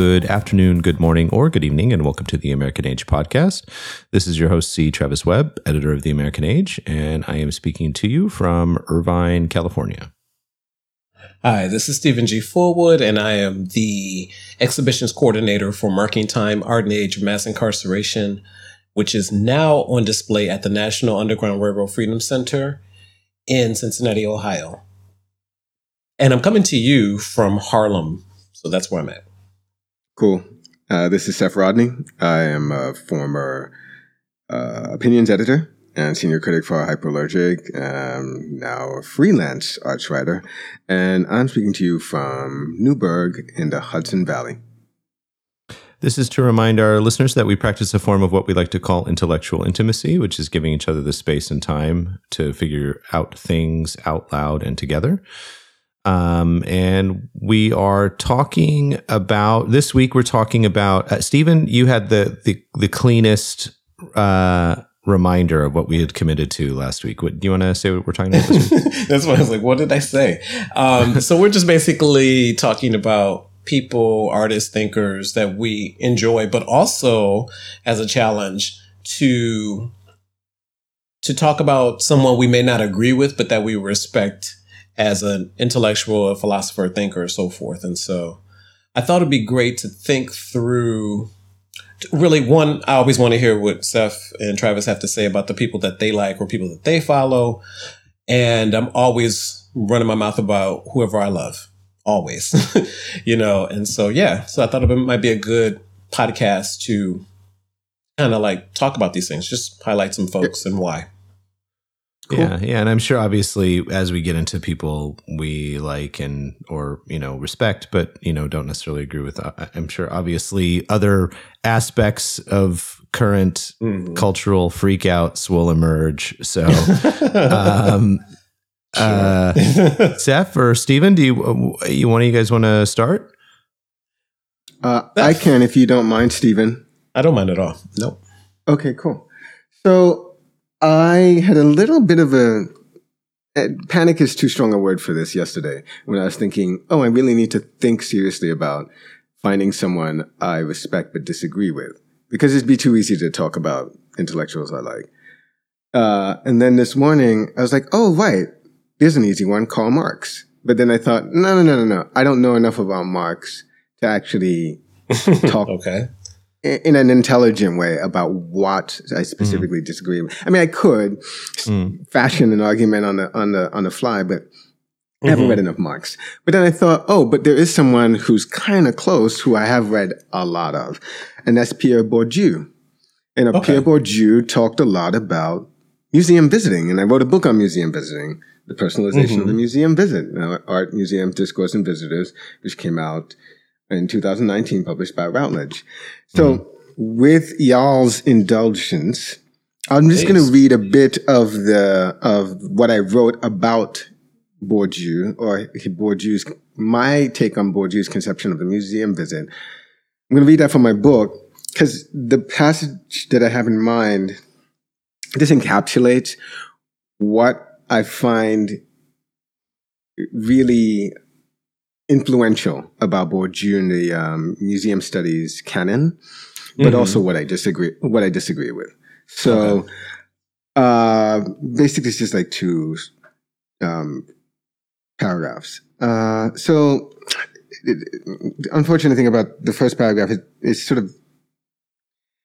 Good afternoon, good morning, or good evening, and welcome to the American Age podcast. This is your host, C. Travis Webb, editor of the American Age, and I am speaking to you from Irvine, California. Hi, this is Stephen G. Fullwood, and I am the exhibitions coordinator for Marking Time Art and Age Mass Incarceration, which is now on display at the National Underground Railroad Freedom Center in Cincinnati, Ohio. And I'm coming to you from Harlem, so that's where I'm at. Cool. Uh, this is Seph Rodney. I am a former uh, opinions editor and senior critic for Hyperallergic, um, now a freelance arts writer. And I'm speaking to you from Newburgh in the Hudson Valley. This is to remind our listeners that we practice a form of what we like to call intellectual intimacy, which is giving each other the space and time to figure out things out loud and together. Um, and we are talking about this week. We're talking about uh, Stephen. You had the the the cleanest uh, reminder of what we had committed to last week. What do you want to say? What we're talking about? That's what I was like, what did I say? Um, so we're just basically talking about people, artists, thinkers that we enjoy, but also as a challenge to to talk about someone we may not agree with, but that we respect as an intellectual, a philosopher, thinker, and so forth. And so I thought it'd be great to think through really one, I always want to hear what Seph and Travis have to say about the people that they like or people that they follow. And I'm always running my mouth about whoever I love, always, you know. And so, yeah, so I thought it might be a good podcast to kind of like talk about these things, just highlight some folks and why. Cool. Yeah, yeah, and I'm sure obviously as we get into people we like and or you know respect, but you know don't necessarily agree with. Uh, I'm sure obviously other aspects of current mm-hmm. cultural freakouts will emerge. So, um, sure. uh, Seth or Stephen, do you you one of you guys want to start? Uh, I can if you don't mind, Stephen. I don't mind at all. Nope. Okay, cool. So I had a little bit of a eh, panic is too strong a word for this yesterday when I was thinking, oh, I really need to think seriously about finding someone I respect but disagree with because it'd be too easy to talk about intellectuals I like. Uh, and then this morning I was like, oh, right, there's an easy one, Karl Marx. But then I thought, no, no, no, no, no. I don't know enough about Marx to actually talk okay in an intelligent way about what I specifically mm. disagree with. I mean, I could mm. fashion an argument on the on the on the fly, but I haven't mm-hmm. read enough Marx. But then I thought, oh, but there is someone who's kind of close who I have read a lot of, and that's Pierre Bourdieu. And okay. Pierre Bourdieu talked a lot about museum visiting, and I wrote a book on museum visiting, the personalization mm-hmm. of the mm-hmm. museum visit, art, museum, discourse, and visitors, which came out in 2019, published by Routledge. So, mm. with y'all's indulgence, I'm just going to read a bit of the of what I wrote about Bourdieu or Bourdieu's my take on Bourdieu's conception of the museum visit. I'm going to read that from my book because the passage that I have in mind this encapsulates what I find really influential about Bourdieu in the um, museum studies canon, but mm-hmm. also what I disagree what I disagree with. So okay. uh, basically, it's just like two um, paragraphs. Uh, so it, the unfortunate thing about the first paragraph is, is sort of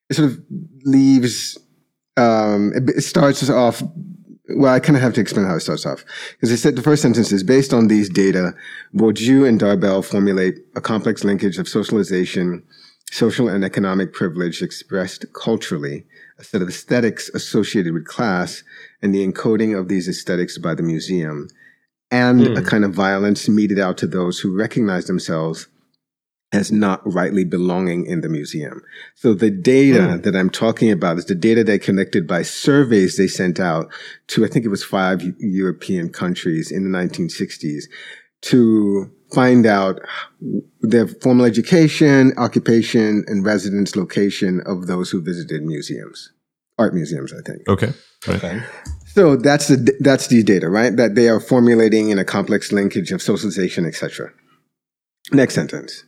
it sort of leaves um, it, it starts us off well, I kind of have to explain how it starts off. Because it said the first sentence is based on these data, Bourdieu and Darbel formulate a complex linkage of socialization, social and economic privilege expressed culturally, a set of aesthetics associated with class, and the encoding of these aesthetics by the museum, and mm. a hmm. kind of violence meted out to those who recognize themselves as not rightly belonging in the museum. So the data mm. that I'm talking about is the data they collected by surveys they sent out to, I think it was five European countries in the 1960s to find out their formal education, occupation, and residence location of those who visited museums, art museums, I think. Okay. Okay. So that's the that's the data, right? That they are formulating in a complex linkage of socialization, etc. Next sentence.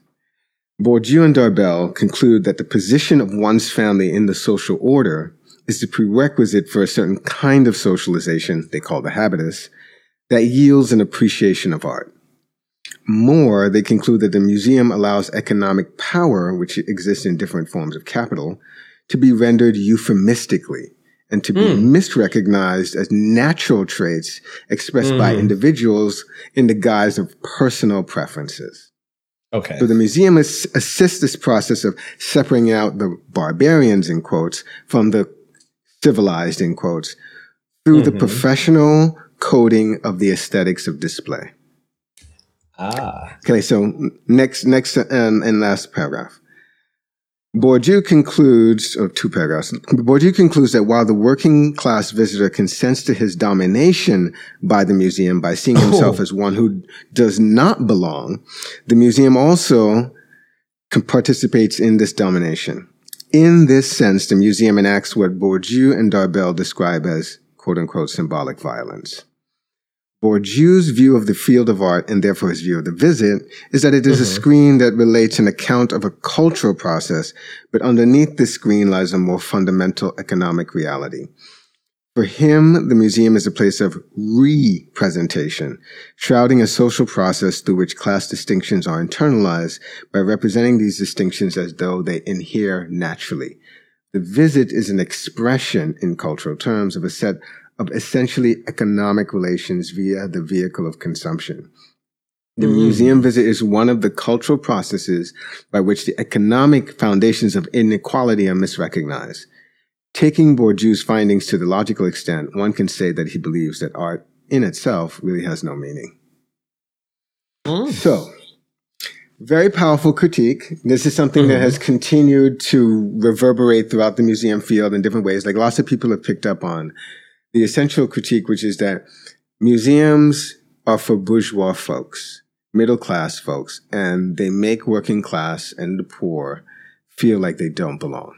Bourdieu and Darbel conclude that the position of one's family in the social order is the prerequisite for a certain kind of socialization, they call the habitus, that yields an appreciation of art. More, they conclude that the museum allows economic power, which exists in different forms of capital, to be rendered euphemistically and to be mm. misrecognized as natural traits expressed mm. by hmm. individuals in the guise of personal preferences. Okay. So the museum is, assists this process of separating out the barbarians, in quotes, from the civilized, in quotes, through mm-hmm. the professional coding of the aesthetics of display. Ah. Okay, so next, next, and, and last paragraph. Bourdieu concludes, or two paragraphs, Bourdieu concludes that while the working class visitor consents to his domination by the museum by seeing oh. himself oh. as one who does not belong, the museum also participates in this domination. In this sense, the museum enacts what Bourdieu and Darbel describe as quote unquote symbolic violence. Bourdieu's view of the field of art, and therefore his view of the visit, is that it is mm-hmm. a screen that relates an account of a cultural process, but underneath this screen lies a more fundamental economic reality. For him, the museum is a place of representation, shrouding a social process through which class distinctions are internalized by representing these distinctions as though they inhere naturally. The visit is an expression in cultural terms of a set of essentially economic relations via the vehicle of consumption. The mm. museum visit is one of the cultural processes by which the economic foundations of inequality are misrecognized. Taking Bourdieu's findings to the logical extent, one can say that he believes that art in itself really has no meaning. Mm. So, very powerful critique. This is something mm-hmm. that has continued to reverberate throughout the museum field in different ways. Like lots of people have picked up on the essential critique, which is that museums are for bourgeois folks, middle class folks, and they make working class and the poor feel like they don't belong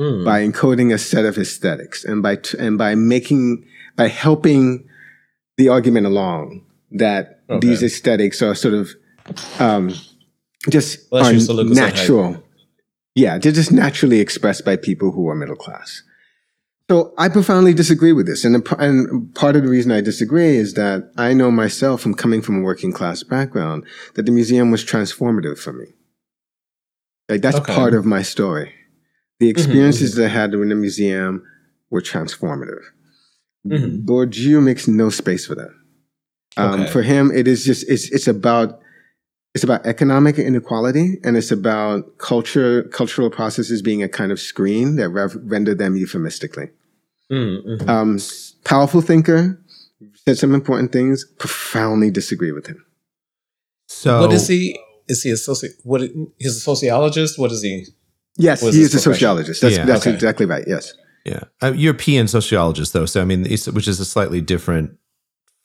mm. by encoding a set of aesthetics and by t- and by making by helping the argument along that okay. these aesthetics are sort of um, just are natural. Yeah, they're just naturally expressed by people who are middle class. So I profoundly disagree with this. And, and part of the reason I disagree is that I know myself from coming from a working class background that the museum was transformative for me. Like that's okay. part of my story. The mm-hmm, experiences mm-hmm. that I had in the museum were transformative. Mm-hmm. Bourdieu makes no space for that. Um, okay. For him, it is just it's it's about it's about economic inequality and it's about culture cultural processes being a kind of screen that rev- render them euphemistically. Mm-hmm. Um, powerful thinker, said some important things. Profoundly disagree with him. So, what is he? Is he a soci? What he's a sociologist? What is he? Yes, he is a sociologist. That's, yeah. that's okay. exactly right. Yes. Yeah, uh, European sociologist though. So I mean, which is a slightly different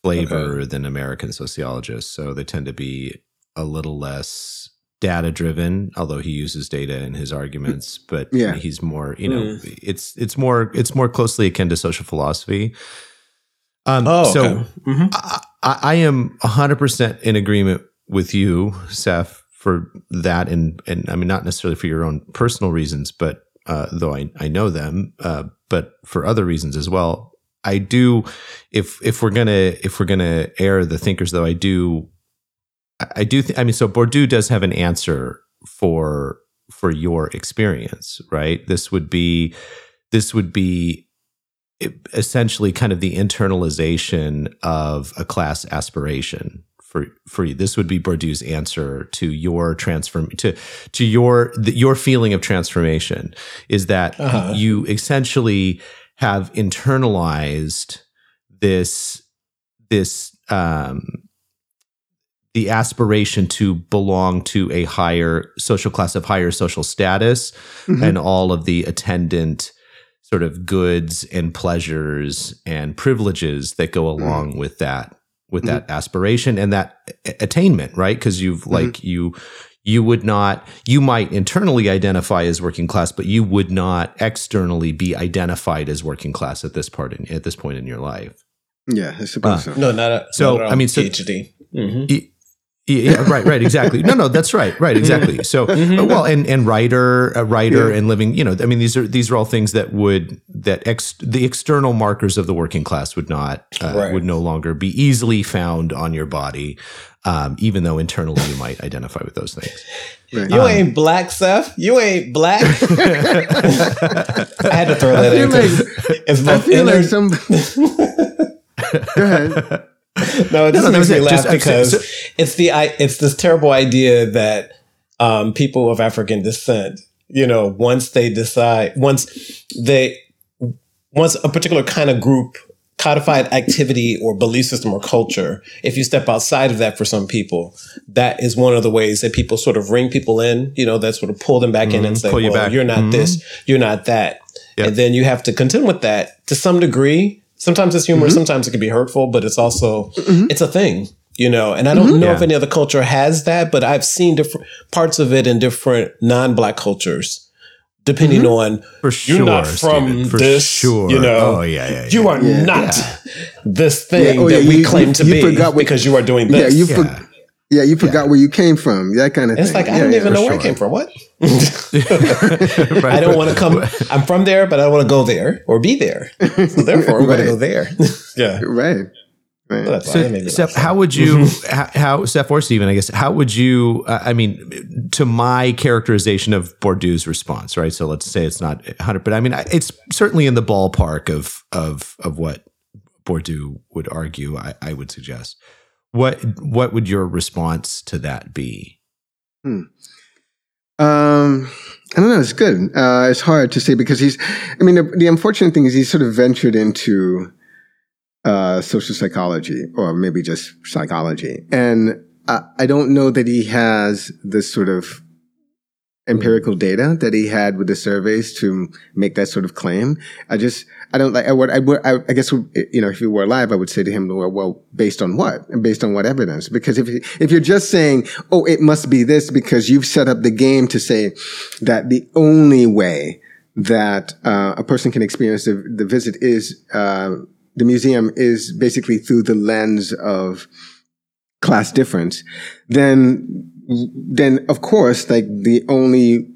flavor okay. than American sociologists. So they tend to be a little less data driven although he uses data in his arguments but yeah. he's more you know mm. it's it's more it's more closely akin to social philosophy um oh, so okay. mm-hmm. I, I, am 100% in agreement with you Seph, for that and and I mean not necessarily for your own personal reasons but uh, though I, I know them uh, but for other reasons as well I do if if we're gonna if we're gonna air the thinkers though I do I do. Th- I mean, so Bourdieu does have an answer for for your experience, right? This would be this would be essentially kind of the internalization of a class aspiration for for you. This would be Bourdieu's answer to your transform to to your the, your feeling of transformation is that uh-huh. you essentially have internalized this this um the aspiration to belong to a higher social class of higher social status mm-hmm. and all of the attendant sort of goods and pleasures and privileges that go mm-hmm. along mm-hmm. with that with mm-hmm. that aspiration and that attainment right because you've mm-hmm. like you you would not you might internally identify as working class but you would not externally be identified as working class at this part in, at this point in your life yeah i suppose uh, so no not a, so not i mean so phd mm-hmm. Yeah, right, right, exactly. No, no, that's right, right, exactly. So, Mhm. well, and and writer, a writer, Yeah. and living. You know, I mean, these are these are all things that would that ex, the external markers of the working class would not uh, Right. would no longer be easily found on your body, um, even though internally you might identify with those things. Right. You ain't black, Seph. You ain't black. I had to throw that I in. like it's I feel inner- like some. Go ahead. no, it just no, that makes me it. laugh Just- because so- it's the it's this terrible idea that um, people of African descent, you know, once they decide, once they, once a particular kind of group codified activity or belief system or culture, if you step outside of that for some people, that is one of the ways that people sort of ring people in, you know, that sort of pull them back in and Mhm, say, you well, back. you're not Mhm. this, you're not that. Yep. And then you have to contend with that to some degree. Sometimes it's humor, mm-hmm. sometimes it can be hurtful, but it's also mm-hmm. it's a thing, you know. And I don't mm-hmm. know if any other culture has that, but I've seen different parts of it in different non-black cultures, depending on For sure, you're not from Steven, for this, sure. you know. Oh yeah, yeah. you are Yeah. not Yeah. this oh, thing Yeah, oh, that yeah, we you- claim you- to you be because you are doing Yeah, this. you Yeah. for, yeah, you forgot where you came from. That kind of it's thing. It's like I yeah, don't yeah. even know for where I came from. What? Right, I don't want to come. I'm from there, but I don't want to go there or be there. So therefore, I'm going to go there. yeah. Right. Right. That's why that made So, me Steph, how would you, how, how, Steph or Stephen, I guess, how would you, uh, I mean, to my characterization of Bourdieu's response, right? So let's say it's not 100, but I mean, it's certainly in the ballpark of, of, of what Bourdieu would argue, I, I would suggest. What, what would your response to that be? Um, I don't know. It's good. Uh, it's hard to say because he's. I mean, the, the unfortunate thing is he's sort of ventured into uh, social psychology or maybe just psychology, and I, I don't know that he has this sort of empirical data that he had with the surveys to make that sort of claim. I just, I don't like, I would, I would, I, I guess, you know, if he were alive, I would say to him, well, well, based on what? And based on what evidence? Because if, if you're just saying, oh, it must be this because you've set up the game to say that the only way that uh, a person can experience the, the visit is, uh, the museum is basically through the lens of class difference, then then of course, like the only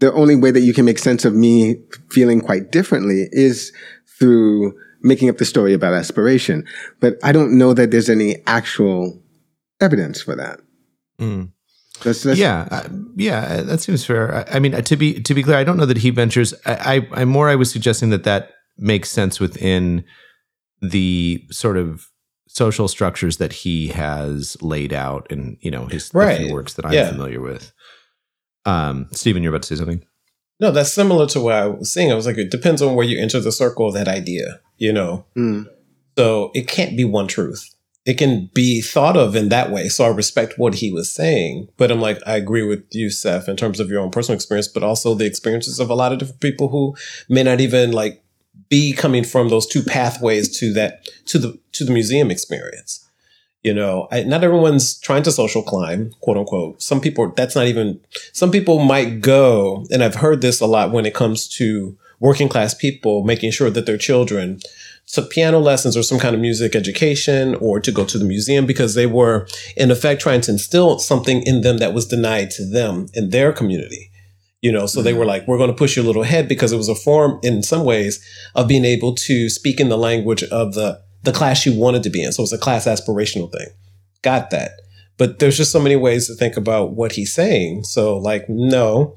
the only way that you can make sense of me feeling quite differently is through making up the story about aspiration. But I don't know that there's any actual evidence for that. Mm. That's, that's, yeah, uh, yeah, that seems fair. I, I mean, to be to be clear, I don't know that he ventures. I, I, I more I was suggesting that that makes sense within the sort of social structures that he has laid out in you know his Right. works that I'm Yeah. familiar with. Um, Stephen, you're about to say something. No, that's similar to what I was saying. I was like, it depends on where you enter the circle of that idea, you know? Mm. So it can't be one truth. It can be thought of in that way. So I respect what he was saying. But I'm like, I agree with you, Seph, in terms of your own personal experience, but also the experiences of a lot of different people who may not even like be coming from those two pathways to that to the to the museum experience. You know, I, not everyone's trying to social climb, quote unquote. Some people, that's not even, some people might go, and I've heard this a lot when it comes to working class people making sure that their children took piano lessons or some kind of music education or to go to the museum because they were, in effect, trying to instill something in them that was denied to them in their community. You know, so they mm-hmm. were like, we're going to push your little head because it was a form in some ways of being able to speak in the language of the the class you wanted to be in. So it's a class aspirational thing. Got that. But there's just so many ways to think about what he's saying. So, like, no,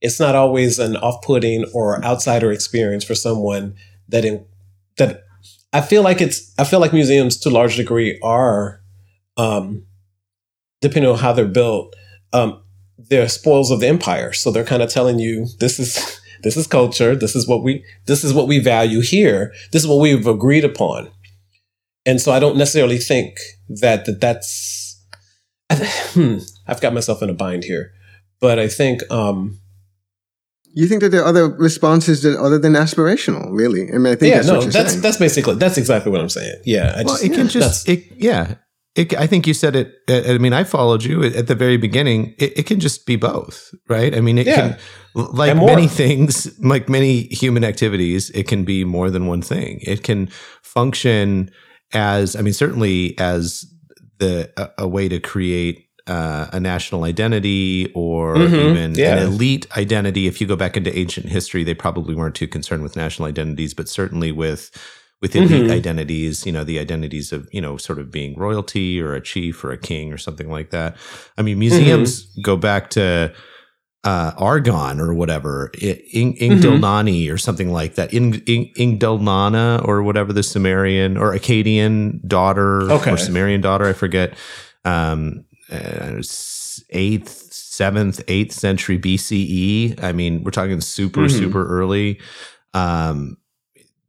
it's not always an off-putting or outsider experience for someone that in, that I feel like it's I feel like museums to a large degree are um depending on how they're built, um, they're spoils of the empire. So they're kind of telling you this is this is culture, this is what we this is what we value here, this is what we've agreed upon. And so I don't necessarily think that, that that's I, hmm, I've got myself in a bind here. But I think um You think that there are other responses that other than aspirational, really? I mean, I think yeah, that's no, what you're that's saying. that's basically that's exactly what I'm saying. Yeah, I Well, just it can that's- just, it, yeah. It, I think you said it. uh, I mean, I followed you at the very beginning. It, it can just be both, right? I mean, it Yeah. can, like many things, like many human activities, it can be more than one thing. It can function as, I mean, certainly as the a, a way to create uh, a national identity or Mhm, even yeah. an elite identity. If you go back into ancient history, they probably weren't too concerned with national identities, but certainly with with elite Mhm. identities, you know, the identities of you know sort of being royalty or a chief or a king or something like that. I mean, museums go back to uh, Argon or whatever, Ing- Ingdilnani or something like that, Ing- Ing- Ingdilnana or whatever the Sumerian or Akkadian daughter Okay. or Sumerian daughter, I forget, um, uh, eighth, seventh, eighth century BCE. I mean, we're talking super, Mhm. super early. Um,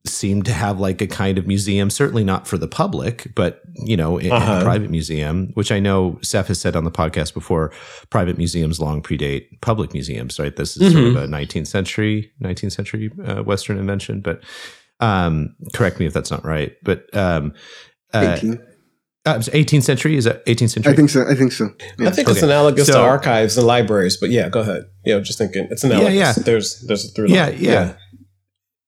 seemed to have like a kind of museum, certainly not for the public, but you know, in, in Uh-huh. a private museum, which I know Seph has said on the podcast before. Private museums long predate public museums, right? This is sort of a 19th century, 19th century uh, Western invention. But um, correct me if that's not right. But um, uh, 18. uh, 18th century is that 18th century? I think so. I think so. I Yeah. think it's Okay. analogous to archives and libraries, but yeah, go ahead. Yeah, I'm just thinking it's analogous. yeah. yeah. There's there's a through Yeah, line. yeah.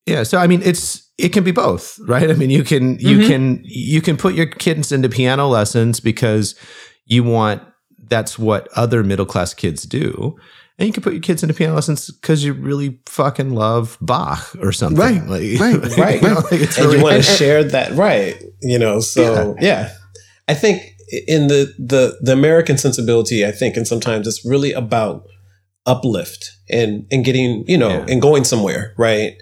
Yeah, so I mean, it's it can be both, right? I mean, you can you Mhm. can you can put your kids into piano lessons because you want that's what other middle class kids do, and you can put your kids into piano lessons because you really fucking love Bach or something, Right, Like, right, right. you know, like it's and really- you want to share that right you know so yeah. i think in the the the american sensibility i think and sometimes it's really about uplift and and getting you know Yeah. and going somewhere right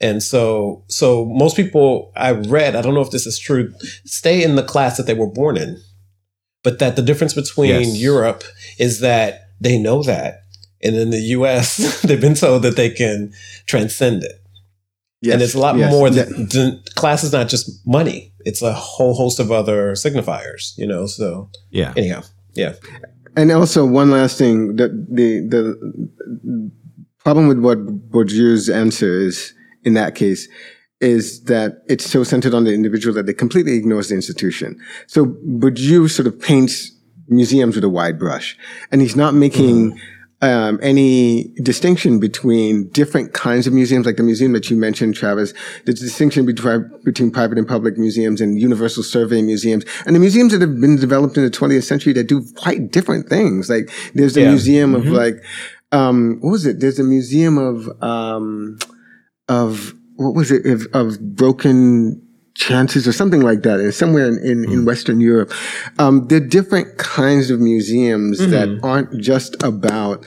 and so so most people i read i don't know if this is true stay in the class that they were born in. But that the difference between Yes. europe is that they know that. And in the us they've been told that they can transcend it. Yes, and it's a lot yes, more than, than class is not just money. It's a whole host of other signifiers you know so yeah, anyhow yeah. And also, one last thing: the the the problem with what Bourdieu's answer is in that case is that it's so centered on the individual that it completely ignores the institution. So Bourdieu sort of paints museums with a wide brush, and he's not making um, any distinction between different kinds of museums, like the museum that you mentioned, Travis. There's a distinction between between private and public museums and universal survey museums, and the museums that have been developed in the 20th century that do quite different things. Like there's a Yeah. museum of like, um, what was it? There's a museum of um, of what was it of, of broken chances or something like that and somewhere in, in, in western europe um, there are different kinds of museums that aren't just about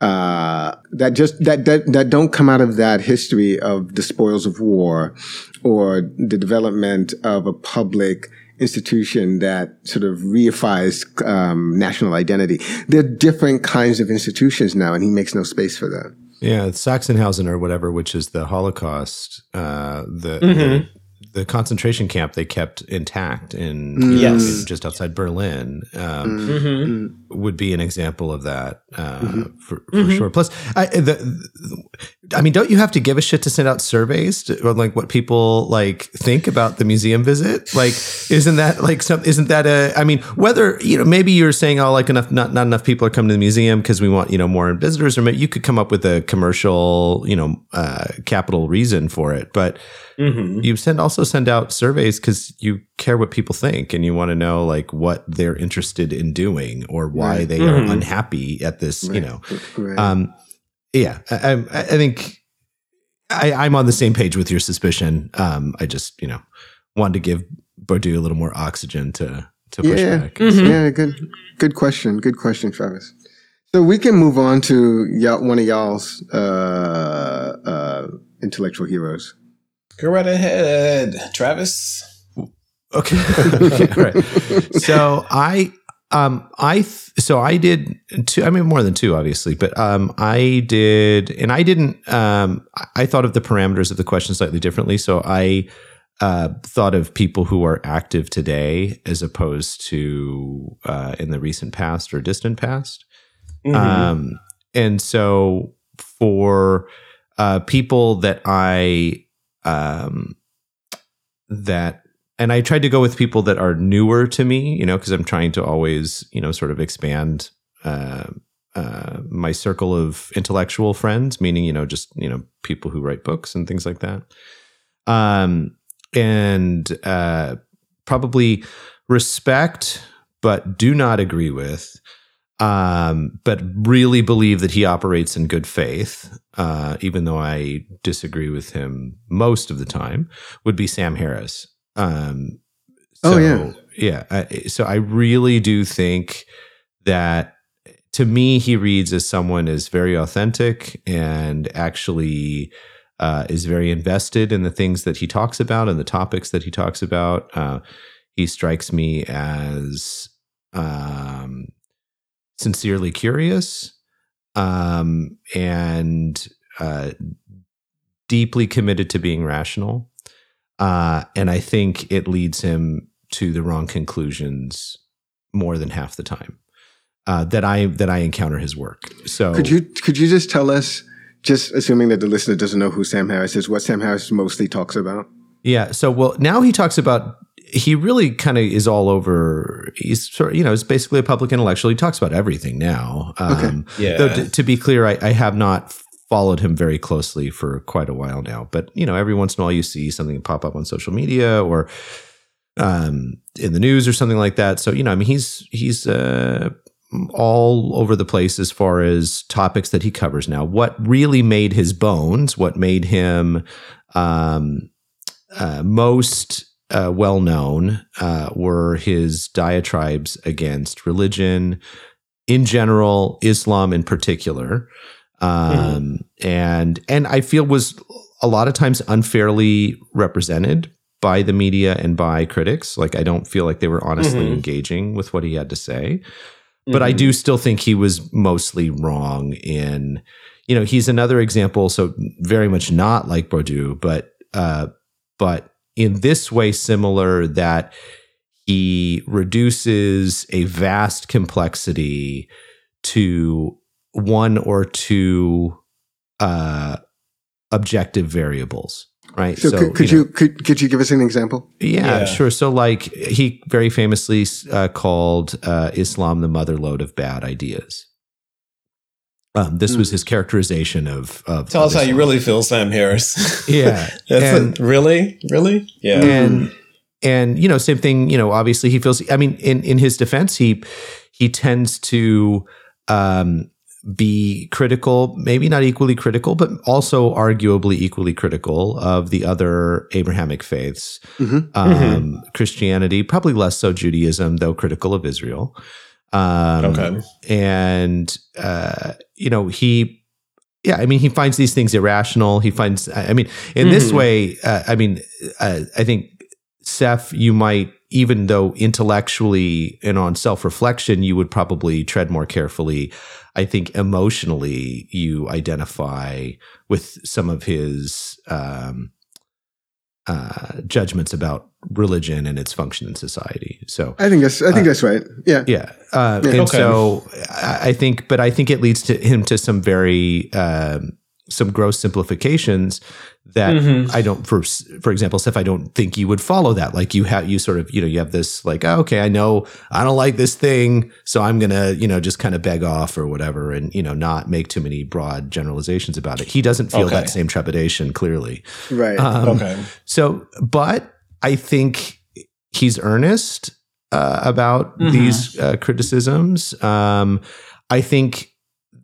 uh, that just that, that that don't come out of that history of the spoils of war or the development of a public institution that sort of reifies um, national identity. There are different kinds of institutions now, and he makes no space for that. Yeah. Sachsenhausen or whatever, which is the Holocaust, uh, the, Mm-hmm. the the concentration camp they kept intact in, Mm. Yes. in just outside Berlin. Um, mm-hmm. would be an example of that uh, Mm-hmm. for, for sure. Plus, I, the, I mean, don't you have to give a shit to send out surveys to, on like what people like think about the museum visit? Like, isn't that like some? Isn't that a? I mean, whether you know, maybe you're saying, oh, like enough, not not enough people are coming to the museum because we want you know more visitors, or maybe you could come up with a commercial, you know, uh, capital reason for it, but Mm-hmm. you send also send out surveys because you care what people think and you want to know like what they're interested in doing or why Right. they Mhm. are unhappy at this you know Right. um yeah i i, I think I, i'm on the same page with your suspicion um i just you know wanted to give Bourdieu a little more oxygen to to push Yeah. back Mhm. Yeah, good, good question. Good question, Travis. So we can move on to y'all, one of y'all's uh, uh, intellectual heroes. Go right ahead travis Okay. right. So I um I th- so I did two I mean more than two obviously, but um I did and I didn't um I- thought of the parameters of the question slightly differently. So I uh thought of people who are active today as opposed to uh in the recent past or distant past. Mhm. Um, and so for uh, people that I um, that and I tried to go with people that are newer to me, you know, because I'm trying to always, you know, sort of expand uh, uh, my circle of intellectual friends, meaning, you know, just you know, people who write books and things like that. Um, and uh, probably respect, but do not agree with um, but really believe that he operates in good faith, uh, even though I disagree with him most of the time, would be Sam Harris. Um, Oh, so, yeah. yeah. I, so I really do think that to me, he reads as someone is very authentic and actually uh, is very invested in the things that he talks about and the topics that he talks about. Uh, he strikes me as um, sincerely curious um, and uh, deeply committed to being rational. Uh, and I think it leads him to the wrong conclusions more than half the time uh, that I that I encounter his work. So Could you could you just tell us, just assuming that the listener doesn't know who Sam Harris is, what Sam Harris mostly talks about? Yeah. So, well, now he talks about, he really kind of is all over. He's sort of, you know, is basically a public intellectual. He talks about everything now. Um, Yeah. Though, t- to be clear, I, I have not followed him very closely for quite a while now. But, you know, every once in a while you see something pop up on social media or um, in the news or something like that. So, you know, I mean, he's, he's, uh, all over the place as far as topics that he covers now. What really made his bones, what made him um, uh, most uh, well known uh, were his diatribes against religion in general, Islam in particular, um, and and I feel was a lot of times unfairly represented by the media and by critics. Like I don't feel like they were honestly Mhm. engaging with what he had to say but I do still think he was mostly wrong in, you know, he's another example. So very much not like Bourdieu, but uh, but in this way similar that he reduces a vast complexity to one or two uh, objective variables. Right. So, could, could know- you, could could you give us an example? yeah, Yeah. sure. So, like, he very famously uh, called uh, Islam the mother lode of bad ideas. Um, this was his characterization of. of Tell of us how you really feel, Sam Harris. Yeah, That's and, it. Really? Really? Yeah. and and you know, same thing. You know, obviously he feels. I mean, in in his defense, he he tends to um, be critical, maybe not equally critical, but also arguably equally critical of the other Abrahamic faiths. Mhm. Um, Christianity, probably less so Judaism, though critical of Israel. Um, okay. and uh, you know he yeah i mean he finds these things irrational he finds i mean in this Mhm. way uh, i mean uh, i think Seph, you might even though intellectually and on self-reflection you would probably tread more carefully i think emotionally you identify with some of his um, uh, judgments about religion and its function in society so I think that's I think Uh, that's right. Yeah. yeah. Uh, Yeah. and Okay. so I I think, but I think it leads to him to some very, um, some gross simplifications that Mhm. I don't, for, for example, Steph, I don't think you would follow that. Like you have, you sort of, you know, you have this like, oh, okay, I know I don't like this thing. So I'm going to, you know, just kind of beg off or whatever and, you know, not make too many broad generalizations about it. He doesn't feel Okay. that same trepidation clearly. Right. Um, okay. So, but I think he's earnest uh, about Mhm. these uh, criticisms. Um, I think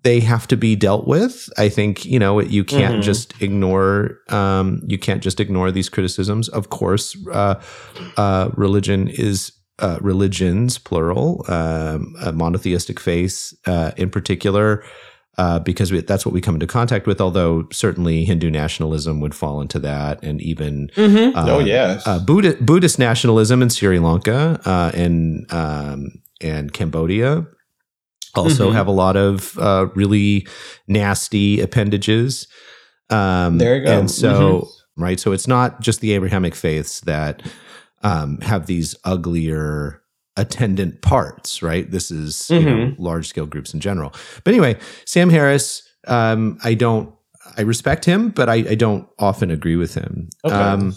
they have to be dealt with. I think you know you can't Mhm. just ignore. Um, you can't just ignore these criticisms. Of course, uh, uh, religion is. Uh, religions, plural, um, monotheistic faiths uh, in particular, uh, because we, that's what we come into contact with. Although certainly Hindu nationalism would fall into that, and even Mm-hmm. uh, oh, yeah. uh, Buddha, Buddhist nationalism in Sri Lanka uh, and um, and Cambodia also Mhm. have a lot of uh, really nasty appendages. Um, There you go. And so, right, so it's not just the Abrahamic faiths that um, have these uglier attendant parts, right? This is you know, large scale groups in general. But anyway, Sam Harris, um, I don't. I respect him, but I, I don't often agree with him. Okay. Um,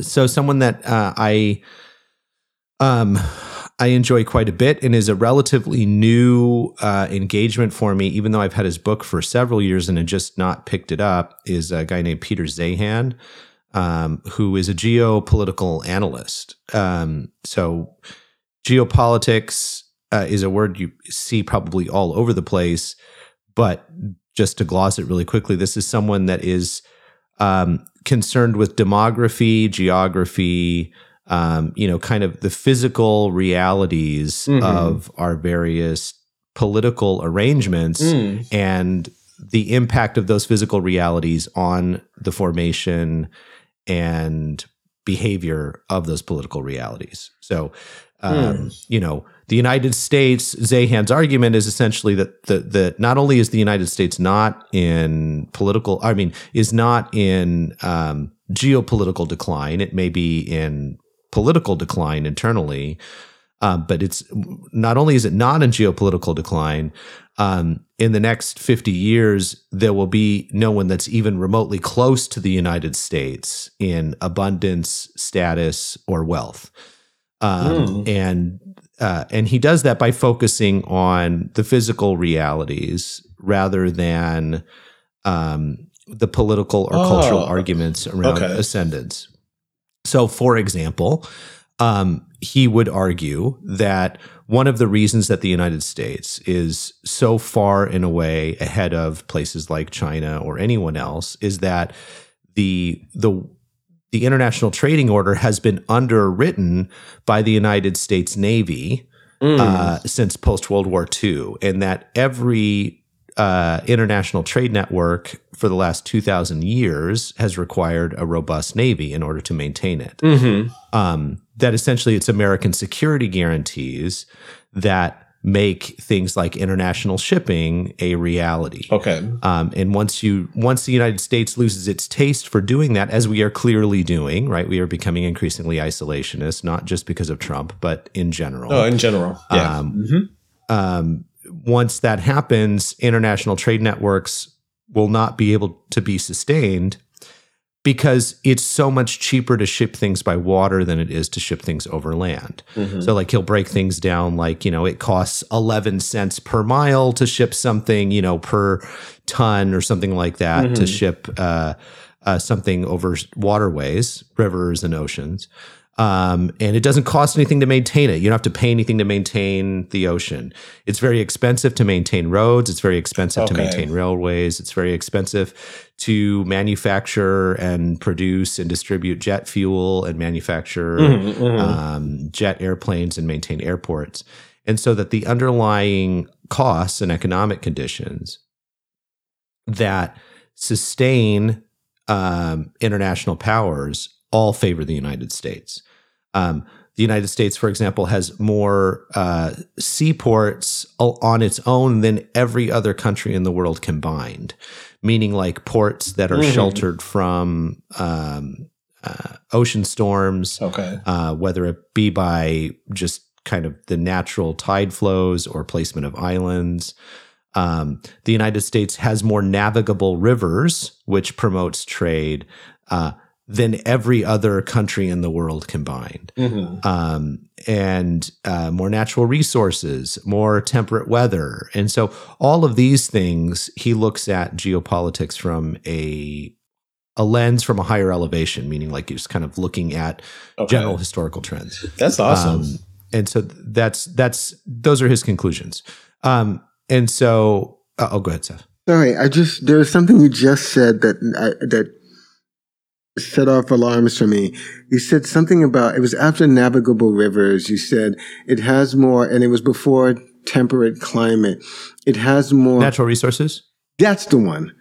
so someone that uh, I um I enjoy quite a bit and is a relatively new uh, engagement for me, even though I've had his book for several years and had just not picked it up, is a guy named Peter Zeihan, um, who is a geopolitical analyst. Um, so geopolitics, uh, is a word you see probably all over the place. But just to gloss it really quickly, this is someone that is um, concerned with demography, geography, um, you know, kind of the physical realities Mhm. of our various political arrangements Mm. and the impact of those physical realities on the formation and behavior of those political realities. So, um, you know, the United States, Zeihan's argument is essentially that the, the not only is the United States not in political, I mean, is not in um, geopolitical decline. It may be in political decline internally, um, but it's not only is it not in geopolitical decline. Um, in the next 50 years, there will be no one that's even remotely close to the United States in abundance, status, or wealth. Um, Hmm. And uh, and he does that by focusing on the physical realities rather than um, the political or cultural Oh, arguments around okay. ascendance. So, for example, um, he would argue that one of the reasons that the United States is so far and away ahead of places like China or anyone else is that the the the international trading order has been underwritten by the United States Navy Mm. uh, since post World War II, and that every uh, international trade network for the last 2,000 years has required a robust Navy in order to maintain it. Mhm. Um, that essentially it's American security guarantees that make things like international shipping a reality. Okay. Um, and once you once the United States loses its taste for doing that, as we are clearly doing, right? We are becoming increasingly isolationist, not just because of Trump, but in general. Oh, in general. Yeah. Um, Mhm. um, once that happens, international trade networks will not be able to be sustained because it's so much cheaper to ship things by water than it is to ship things over land. Mhm. So, like, he'll break things down like, you know, it costs 11 cents per mile to ship something, you know, per ton or something like that to Mhm. ship uh, uh, something over waterways, rivers, and oceans. Um, and it doesn't cost anything to maintain it. You don't have to pay anything to maintain the ocean. It's very expensive to maintain roads. It's very expensive to maintain railways. It's very expensive to manufacture and produce and distribute jet fuel and manufacture Mhm, mhm. um, jet airplanes and maintain airports. And so that the underlying costs and economic conditions that sustain um, international powers all favor the United States. Um, the United States, for example, has more uh, seaports on its own than every other country in the world combined, meaning like ports that are Mhm. sheltered from um, uh, ocean storms, okay. uh, whether it be by just kind of the natural tide flows or placement of islands. Um, the United States has more navigable rivers, which promotes trade, uh, than every other country in the world combined. Mhm. Um, and uh, more natural resources, more temperate weather. And so, all of these things, he looks at geopolitics from a a lens from a higher elevation, meaning like you're kind of looking at Okay. general historical trends. That's awesome. Um, and so that's that's those are his conclusions. Um, and so, uh, oh, go ahead, Seph. Sorry, I just there was something you just said that I, that set off alarms for me. You said something about it was after navigable rivers. You said it has more, and it was before temperate climate. It has more. Natural resources. That's the one.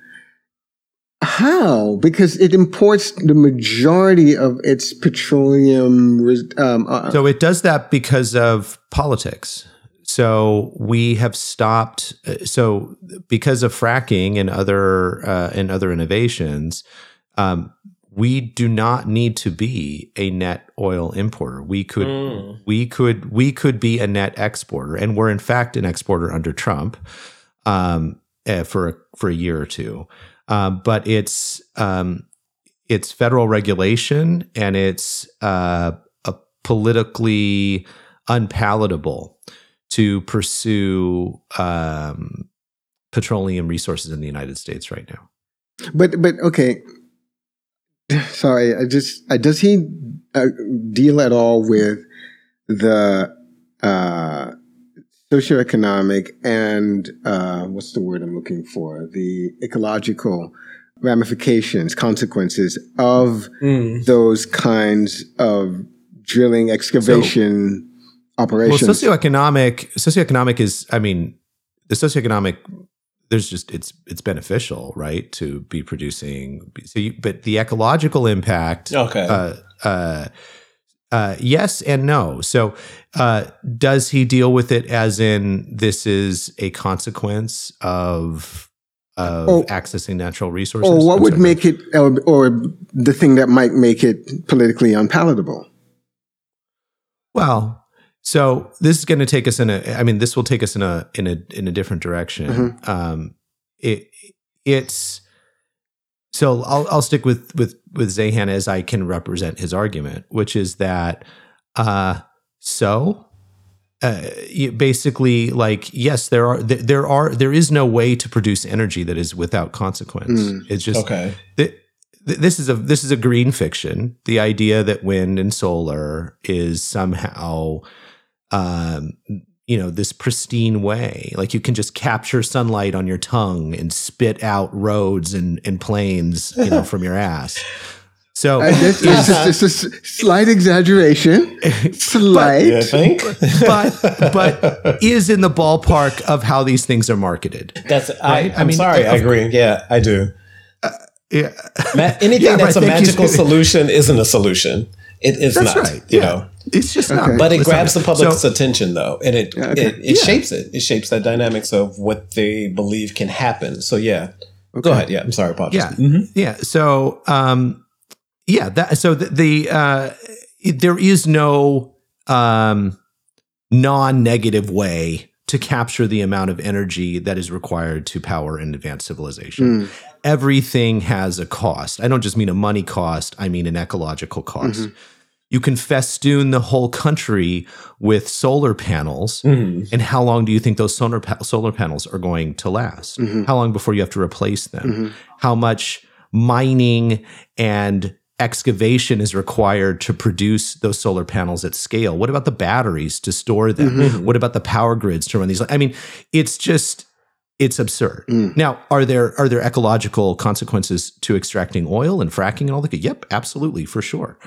How? Because it imports the majority of its petroleum. Um, uh, So it does that because of politics. So we have stopped. uh, So because of fracking and other uh, and other innovations, um, we do not need to be a net oil importer. We could Mm. we could we could be a net exporter, and we're in fact an exporter under Trump um, eh, for a, for a year or two. Um, but it's um, it's federal regulation and it's uh, a politically unpalatable to pursue um, petroleum resources in the United States right now. But but okay. Sorry, I just uh, does he uh, deal at all with the uh, socioeconomic and uh, what's the word I'm looking for? The ecological ramifications, consequences of Mm. those kinds of drilling, excavation operations. Well, socioeconomic socioeconomic is I mean, the socioeconomic there's just it's it's beneficial, right, to be producing so you, but the ecological impact Okay. uh uh uh, yes and no. So, uh, does he deal with it as in this is a consequence of of Oh. accessing natural resources? or what I'm would sorry. make it, or, or the thing that might make it politically unpalatable? Well, so this is going to take us in a. I mean, this will take us in a in a in a different direction. Mm-hmm. Um, it it's so I'll I'll stick with with with Zeihan as I can represent his argument, which is that uh, so. Uh, you- basically, like yes, there are there, there are there is no way to produce energy that is without consequence. Mm. It's just okay. th- th- this is a this is a green fiction. The idea that wind and solar is somehow, um, you know, this pristine way, like you can just capture sunlight on your tongue and spit out roads and and plains, you know, from your ass. So Uh, this, this, is, this is slight exaggeration. Slight. You think? but but is in the ballpark of how these things are marketed. That's Right? I, I I'm mean, sorry. I agree. Yeah, I do. Yeah. Ma- anything Yeah, that's right, a thank you. magical solution isn't a solution. It is That's not. right. You Yeah. know. It's just Okay. not. But it it's not. grabs the public's So- attention though, and it Yeah, okay. it, it Yeah. shapes it. It shapes the dynamics of what they believe can happen. So yeah, go ahead. Yeah, I'm sorry, Pop. Yeah. Mhm. Yeah. So, um, yeah. That so the, the uh, it- there is no um, non-negative way to capture the amount of energy that is required to power an advanced civilization. Mm. Everything has a cost. I don't just mean a money cost. I mean an ecological cost. You can festoon the whole country with solar panels, Mhm. and how long do you think those solar pa- solar panels are going to last? Mm-hmm. How long before you have to replace them? Mm-hmm. How much mining and excavation is required to produce those solar panels at scale? What about the batteries to store them? Mm-hmm. What about the power grids to run these? I mean, it's just it's absurd. Mm. Now, are there are there ecological consequences to extracting oil and fracking and all that? Yep, absolutely, for sure.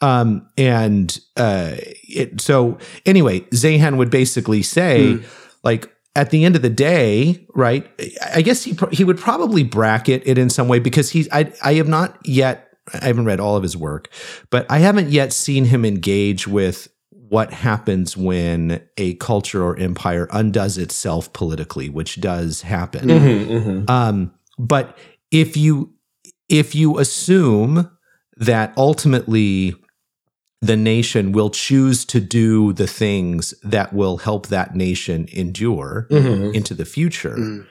Um, and uh, it, so anyway, Zeihan would basically say, like, at the end of the day, right? I guess he he would probably bracket it in some way because he's I I have not yet I haven't read all of his work, but I haven't yet seen him engage with what happens when a culture or empire undoes itself politically, which does happen. Mhm, mhm. Um, but if you if you assume that ultimately the nation will choose to do the things that will help that nation endure Mhm. into the future, Mm.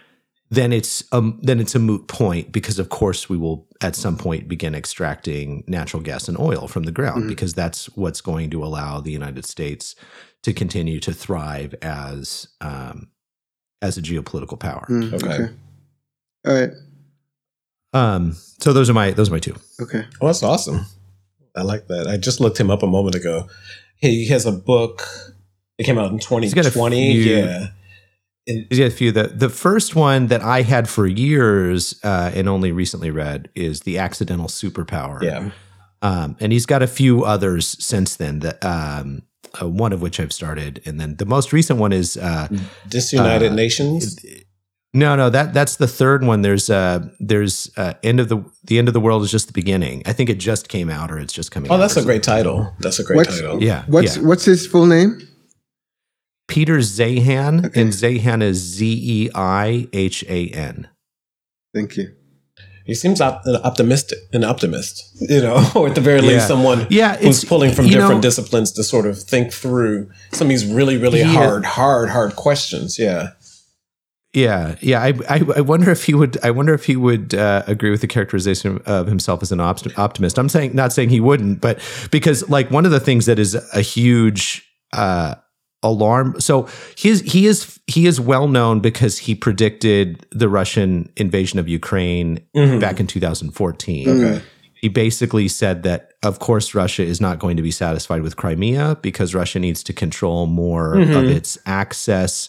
then it's um then it's a moot point because of course we will at some point begin extracting natural gas and oil from the ground Mhm. because that's what's going to allow the United States to continue to thrive as um, as a geopolitical power. Mm, Okay. All right. Um, so those are my those are my two. Okay. Oh, that's awesome. I like that. I just looked him up a moment ago. He has a book. It came out in got a 2020. few- Yeah. He's got a few. The the first one that I had for years uh, and only recently read is the Accidental Superpower. Yeah. Um, and he's got a few others since then. That um, uh, one of which I've started, and then the most recent one is uh, Disunited Uh, Nations. No, no that that's the third one. There's uh, there's uh, end of the the end of the world is just the beginning. I think it just came out or it's just coming. Out. Oh, that's a great title. That's a great What's- title. Yeah, What's yeah. what's his full name? Peter Zeihan, Okay. and Zeihan is Z E I H A N. Thank you. He seems op- optimistic, an optimist, you know, or at the very Yeah. least, someone Yeah, who's pulling from different know, disciplines to sort of think through some of these really, really He- hard, hard, hard questions. Yeah. Yeah, yeah. I, I, I wonder if he would. I wonder if he would uh, agree with the characterization of himself as an obst- optimist. I'm saying, not saying he wouldn't, but because like one of the things that is a huge uh, alarm. So he's he is he is well known because he predicted the Russian invasion of Ukraine Mhm. back in 2014. Okay. He basically said that, of course, Russia is not going to be satisfied with Crimea because Russia needs to control more of Mhm. its access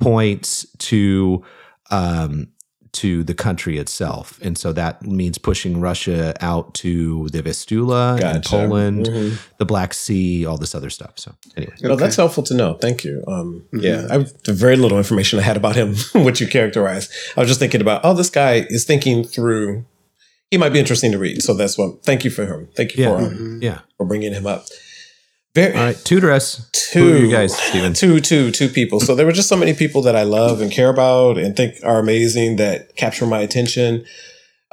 points to um, to the country itself, and so that means pushing Russia out to the Vistula and Gotcha. Poland, Mhm. the Black Sea, all this other stuff. So anyway, No, that's helpful to know. Thank you. Um, Yeah, I the very little information I had about him, what you characterized. I was just thinking about, oh, this guy is thinking through. He might be interesting to read, so that's what. Thank you for him. Thank you Yeah. for um, yeah. for bringing him up. Very, All right, tutor us. two, Who are you guys, Steven? two, two, two people. So there were just so many people that I love and care about and think are amazing that capture my attention.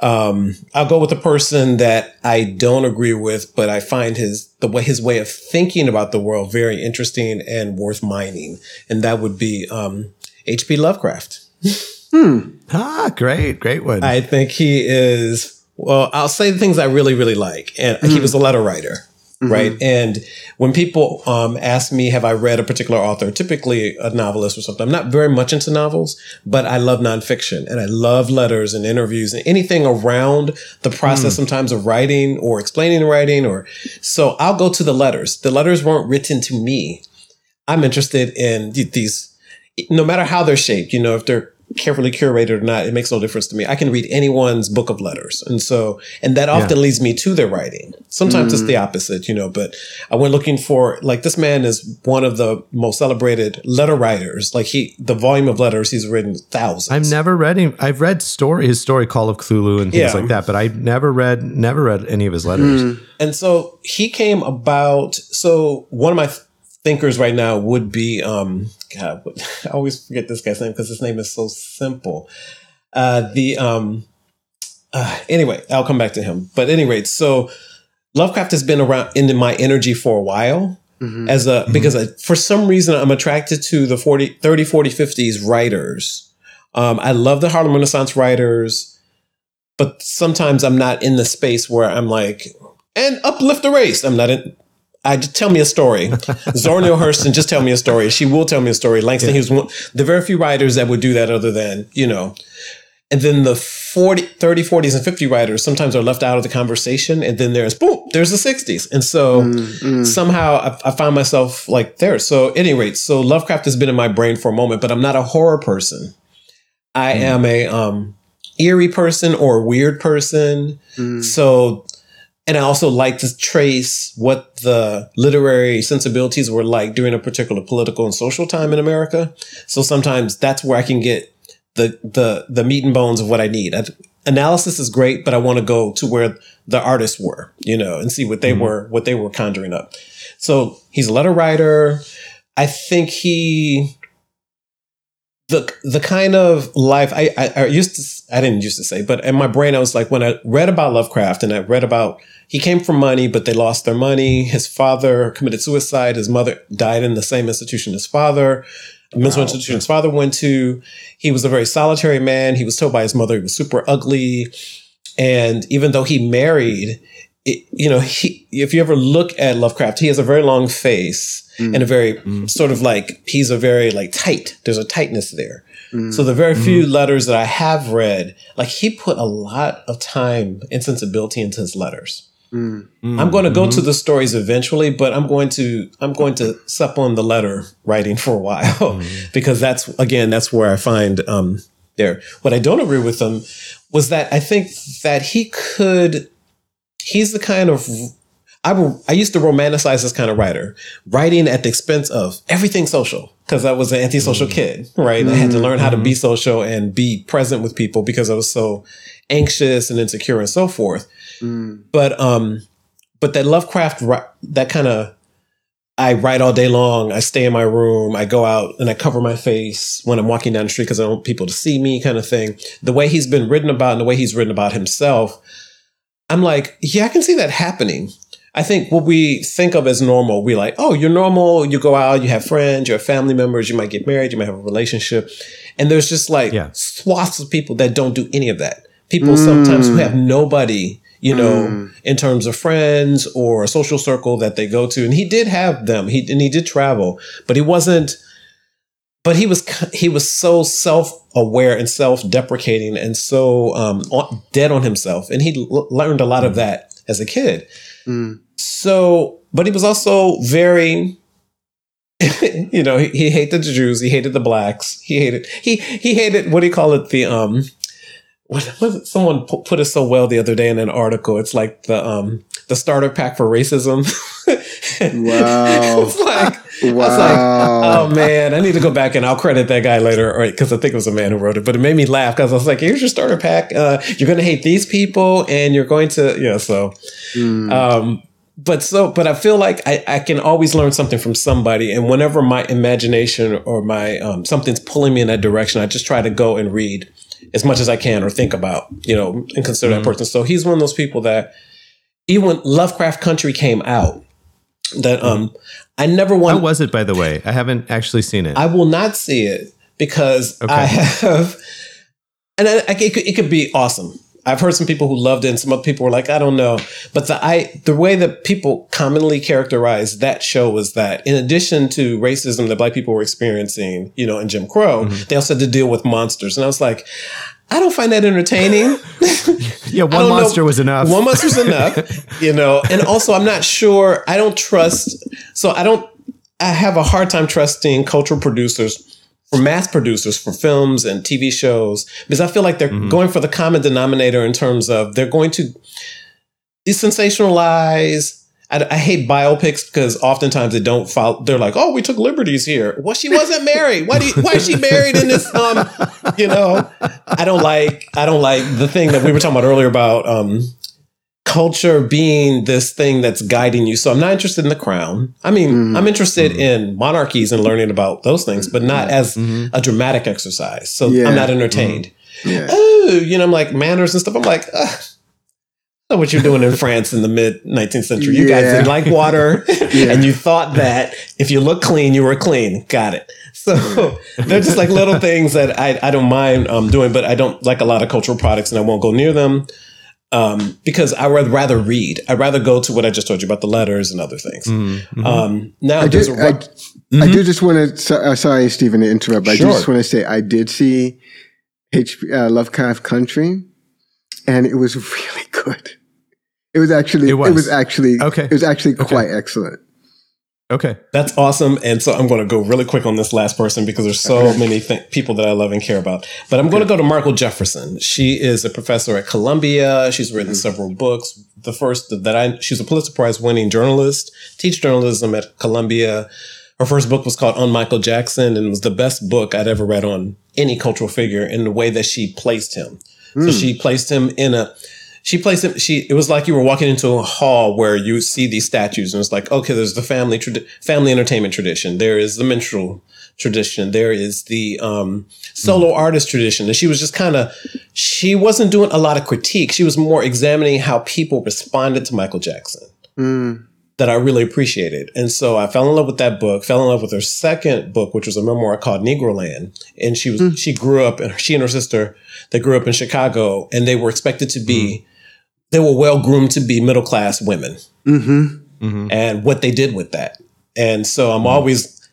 Um, I'll go with a person that I don't agree with, but I find his the way his way of thinking about the world very interesting and worth mining, and that would be um, H.P. Lovecraft. Ah, great, great one. I think he is, well, I'll say the things I really, really like. And he was a letter writer, right? And when people um, ask me, have I read a particular author, typically a novelist or something, I'm not very much into novels, but I love nonfiction and I love letters and interviews and anything around the process sometimes of writing or explaining writing or so I'll go to the letters. The letters weren't written to me. I'm interested in these, no matter how they're shaped, you know, if they're carefully curated or not, it makes no difference to me. I can read anyone's book of letters. And so, and that often leads me to their writing. Sometimes it's the opposite, you know, but I went looking for, like, this man is one of the most celebrated letter writers. Like, he, the volume of letters he's written thousands. I've never read him. I've read story his story Call of Cthulhu and things Yeah. like that, but I never read never read any of his letters. And so he came about. So one of my th- thinkers right now would be, um, God, I always forget this guy's name because his name is so simple. Uh, the um, uh, anyway, I'll come back to him. But anyway, so Lovecraft has been around in my energy for a while. As a because I, for some reason I'm attracted to the 40, 30, 40, 50s writers. Um, I love the Harlem Renaissance writers, but sometimes I'm not in the space where I'm like, and uplift the race. I'm not in. I just tell me a story. Zora Neale Hurston, just tell me a story. She will tell me a story. Langston Hughes, one, the very few writers that would do that other than, you know. And then the 40, 30, 40s and 50 writers sometimes are left out of the conversation. And then there's, boom, there's the 60s. And so mm, mm. somehow I, I found myself like there. So, at any rate, so Lovecraft has been in my brain for a moment, but I'm not a horror person. I mm. am a um, eerie person or a weird person. So, and I also like to trace what the literary sensibilities were like during a particular political and social time in America. So sometimes that's where I can get the the the meat and bones of what I need. I, analysis is great, but I want to go to where the artists were, you know, and see what they mm-hmm. were what they were conjuring up. So he's a letter writer. I think he the the kind of life I, I, I used to I didn't used to say, but in my brain I was like when I read about Lovecraft and I read about he came from money, but they lost their money. His father committed suicide. His mother died in the same institution his father, mental institution his father went to. He was a very solitary man. He was told by his mother he was super ugly, and even though he married, it, you know, he if you ever look at Lovecraft, he has a very long face mm. and a very mm. sort of like he's a very like tight. There's a tightness there. Mm. So the very mm-hmm. few letters that I have read, like he put a lot of time and sensibility into his letters. Mm. I'm going to go to mm-hmm. the stories eventually, but I'm going to I'm going to sup on the letter writing for a while mm. because that's again that's where I find um, there. What I don't agree with him was that I think that he could. He's the kind of I, I used to romanticize this kind of writer, writing at the expense of everything social, because I was an antisocial mm-hmm. kid, right? I had to learn how to be mm-hmm. social and be present with people because I was so anxious and insecure and so forth. Mm. But um, but that Lovecraft, that kind of, I write all day long. I stay in my room. I go out and I cover my face when I'm walking down the street because I don't want people to see me, kind of thing. The way he's been written about and the way he's written about himself, I'm like, yeah, I can see that happening. I think what we think of as normal, we like, oh, you're normal. You go out, you have friends, you have family members, you might get married, you might have a relationship. And there's just like Yeah. swaths of people that don't do any of that. People mm. sometimes who have nobody, you know, mm. in terms of friends or a social circle that they go to. And he did have them. He and he did travel, but he wasn't but he was he was so self-aware and self-deprecating and so um, dead on himself and he l- learned a lot of mm. that as a kid so but he was also very you know, he, he hated the Jews, he hated the blacks, he hated he he hated what do you call it the um what was it? Someone put it so well the other day in an article. It's like the um the starter pack for racism. wow. it's like wow. I was like, oh man, I need to go back and I'll credit that guy later, right? Because I think it was a man who wrote it, but it made me laugh because I was like, here's your starter pack. Uh, you're going to hate these people, and you're going to, you know, so. Mm. Um, but so, but I feel like I, I can always learn something from somebody, and whenever my imagination or my um, something's pulling me in that direction, I just try to go and read as much as I can or think about, you know, and consider mm-hmm. that person. So he's one of those people that even when Lovecraft Country came out, that um I never want. How was it, by the way? I haven't actually seen it. I will not see it because okay. I have, and I, I, it, could, it could be awesome. I've heard some people who loved it, and some other people were like, I don't know. But the I the way that people commonly characterize that show was that in addition to racism that black people were experiencing, you know, in Jim Crow, mm-hmm. they also had to deal with monsters. And I was like, I don't find that entertaining. yeah, one monster know. was enough. One monster was enough, you know. And also, I'm not sure. I don't trust. So I don't. I have a hard time trusting cultural producers for mass producers for films and TV shows because I feel like they're mm-hmm. going for the common denominator in terms of they're going to desensationalize. I, I, hate biopics because oftentimes they don't follow. They're like, "Oh, we took liberties here." Well, she wasn't married. Why? Do you, why is she married in this? Um, you know, I don't like. I don't like the thing that we were talking about earlier about um, culture being this thing that's guiding you. So I'm not interested in the crown. I mean, mm-hmm. I'm interested mm-hmm. in monarchies and learning about those things, but not as mm-hmm. a dramatic exercise. So yeah. I'm not entertained. Mm-hmm. Yeah. Oh, you know, I'm like manners and stuff. I'm like, Ugh. Know what you're doing in France in the mid 19th century. You yeah. guys didn't like water, yeah. and you thought that if you look clean, you were clean. Got it. So they're just like little things that I, I don't mind um, doing, but I don't like a lot of cultural products, and I won't go near them um, because I would rather read. I'd rather go to what I just told you about the letters and other things. Mm-hmm. Um, now, I, did, I, mm-hmm. I do just want to. Uh, sorry, Stephen, to interrupt. But sure. I just want to say I did see H. Uh, Lovecraft Country, and it was really good. It was actually. It was, it was actually. Okay. It was actually okay. quite excellent. Okay. That's awesome. And so I'm going to go really quick on this last person because there's so many th- people that I love and care about. But I'm okay. going to go to Margo Jefferson. She is a professor at Columbia. She's written mm-hmm. several books. The first that I, she's a Pulitzer Prize winning journalist, teach journalism at Columbia. Her first book was called On Michael Jackson and was the best book I'd ever read on any cultural figure in the way that she placed him. Mm. So she placed him in a, she placed him She it was like you were walking into a hall where you see these statues, and it's like, okay, there's the family tradi- family entertainment tradition. There is the minstrel tradition. There is the um, solo mm. artist tradition. And she was just kind of, she wasn't doing a lot of critique. She was more examining how people responded to Michael Jackson. Mm. That I really appreciated. And so I fell in love with that book, fell in love with her second book, which was a memoir called Negroland. And she was, mm. she grew up, and she and her sister, they grew up in Chicago, and they were expected to be mm they were well groomed to be middle class women mm-hmm. Mm-hmm. and what they did with that. And so I'm mm-hmm. always,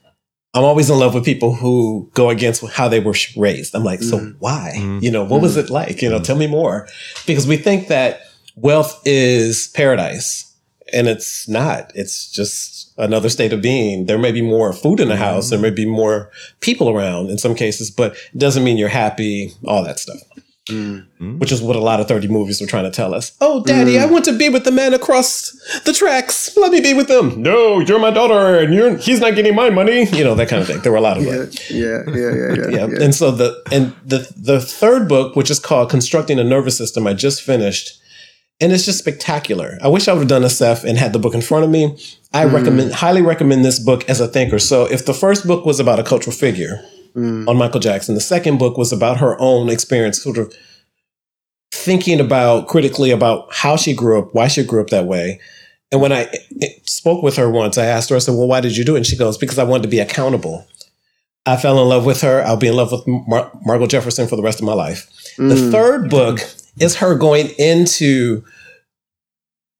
I'm always in love with people who go against how they were raised. I'm like, so mm-hmm. why? Mm-hmm. You know, what was it like? You know, tell me more. Because we think that wealth is paradise and it's not. It's just another state of being. There may be more food in the house. There may be more people around in some cases, but it doesn't mean you're happy, all that stuff. Mm-hmm. Which is what a lot of 30 movies were trying to tell us. Oh, daddy, mm. I want to be with the man across the tracks. Let me be with them. No, you're my daughter and you're he's not getting my money. You know, that kind of thing. There were a lot of yeah, yeah, yeah, yeah, yeah, yeah. And so the and the the third book, which is called Constructing a Nervous System, I just finished. And it's just spectacular. I wish I would have done a Seph and had the book in front of me. I mm. recommend highly recommend this book as a thinker. So if the first book was about a cultural figure, mm. on Michael Jackson. The second book was about her own experience, sort of thinking about critically about how she grew up, why she grew up that way. And when I spoke with her once, I asked her, I said, Well, why did you do it? And she goes, Because I wanted to be accountable. I fell in love with her. I'll be in love with Mar- Margo Jefferson for the rest of my life. Mm. The third book is her going into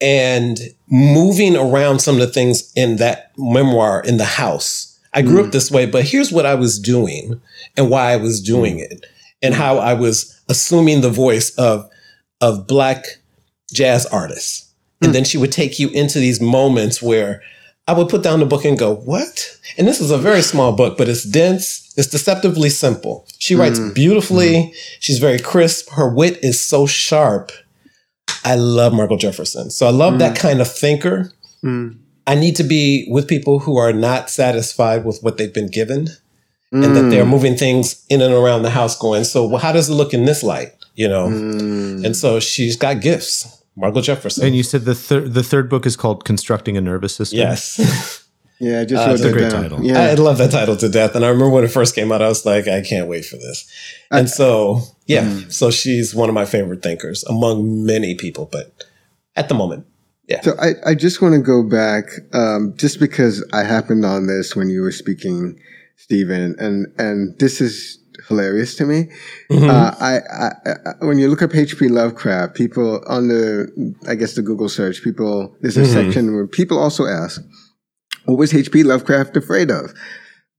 and moving around some of the things in that memoir in the house I grew mm. up this way, but here's what I was doing and why I was doing mm. it and how I was assuming the voice of, of black jazz artists. Mm. And then she would take you into these moments where I would put down the book and go, "What?" And this is a very small book, but it's dense. It's deceptively simple. She writes beautifully. She's very crisp. Her wit is so sharp. I love Margo Jefferson. So I love that kind of thinker. Mm. I need to be with people who are not satisfied with what they've been given and that they're moving things in and around the house going, so well, how does it look in this light? You know? Mm. And so she's got gifts. Margo Jefferson. And you said the third the third book is called Constructing a Nervous System. yes. Yeah, I just Uh, wrote it's a that great down. title. I Yeah. love that title to death. And I remember when it first came out, I was like, I can't wait for this. And so, yeah, Mm. so she's one of my favorite thinkers among many people, but at the moment, yeah. So I, I just want to go back, um, just because I happened on this when you were speaking, Stephen, and and this is hilarious to me. Mm-hmm. Uh, I, I, I when you look up H.P. Lovecraft, people on the I guess the Google search, people there's a Mm-hmm. section where people also ask, what was H.P. Lovecraft afraid of?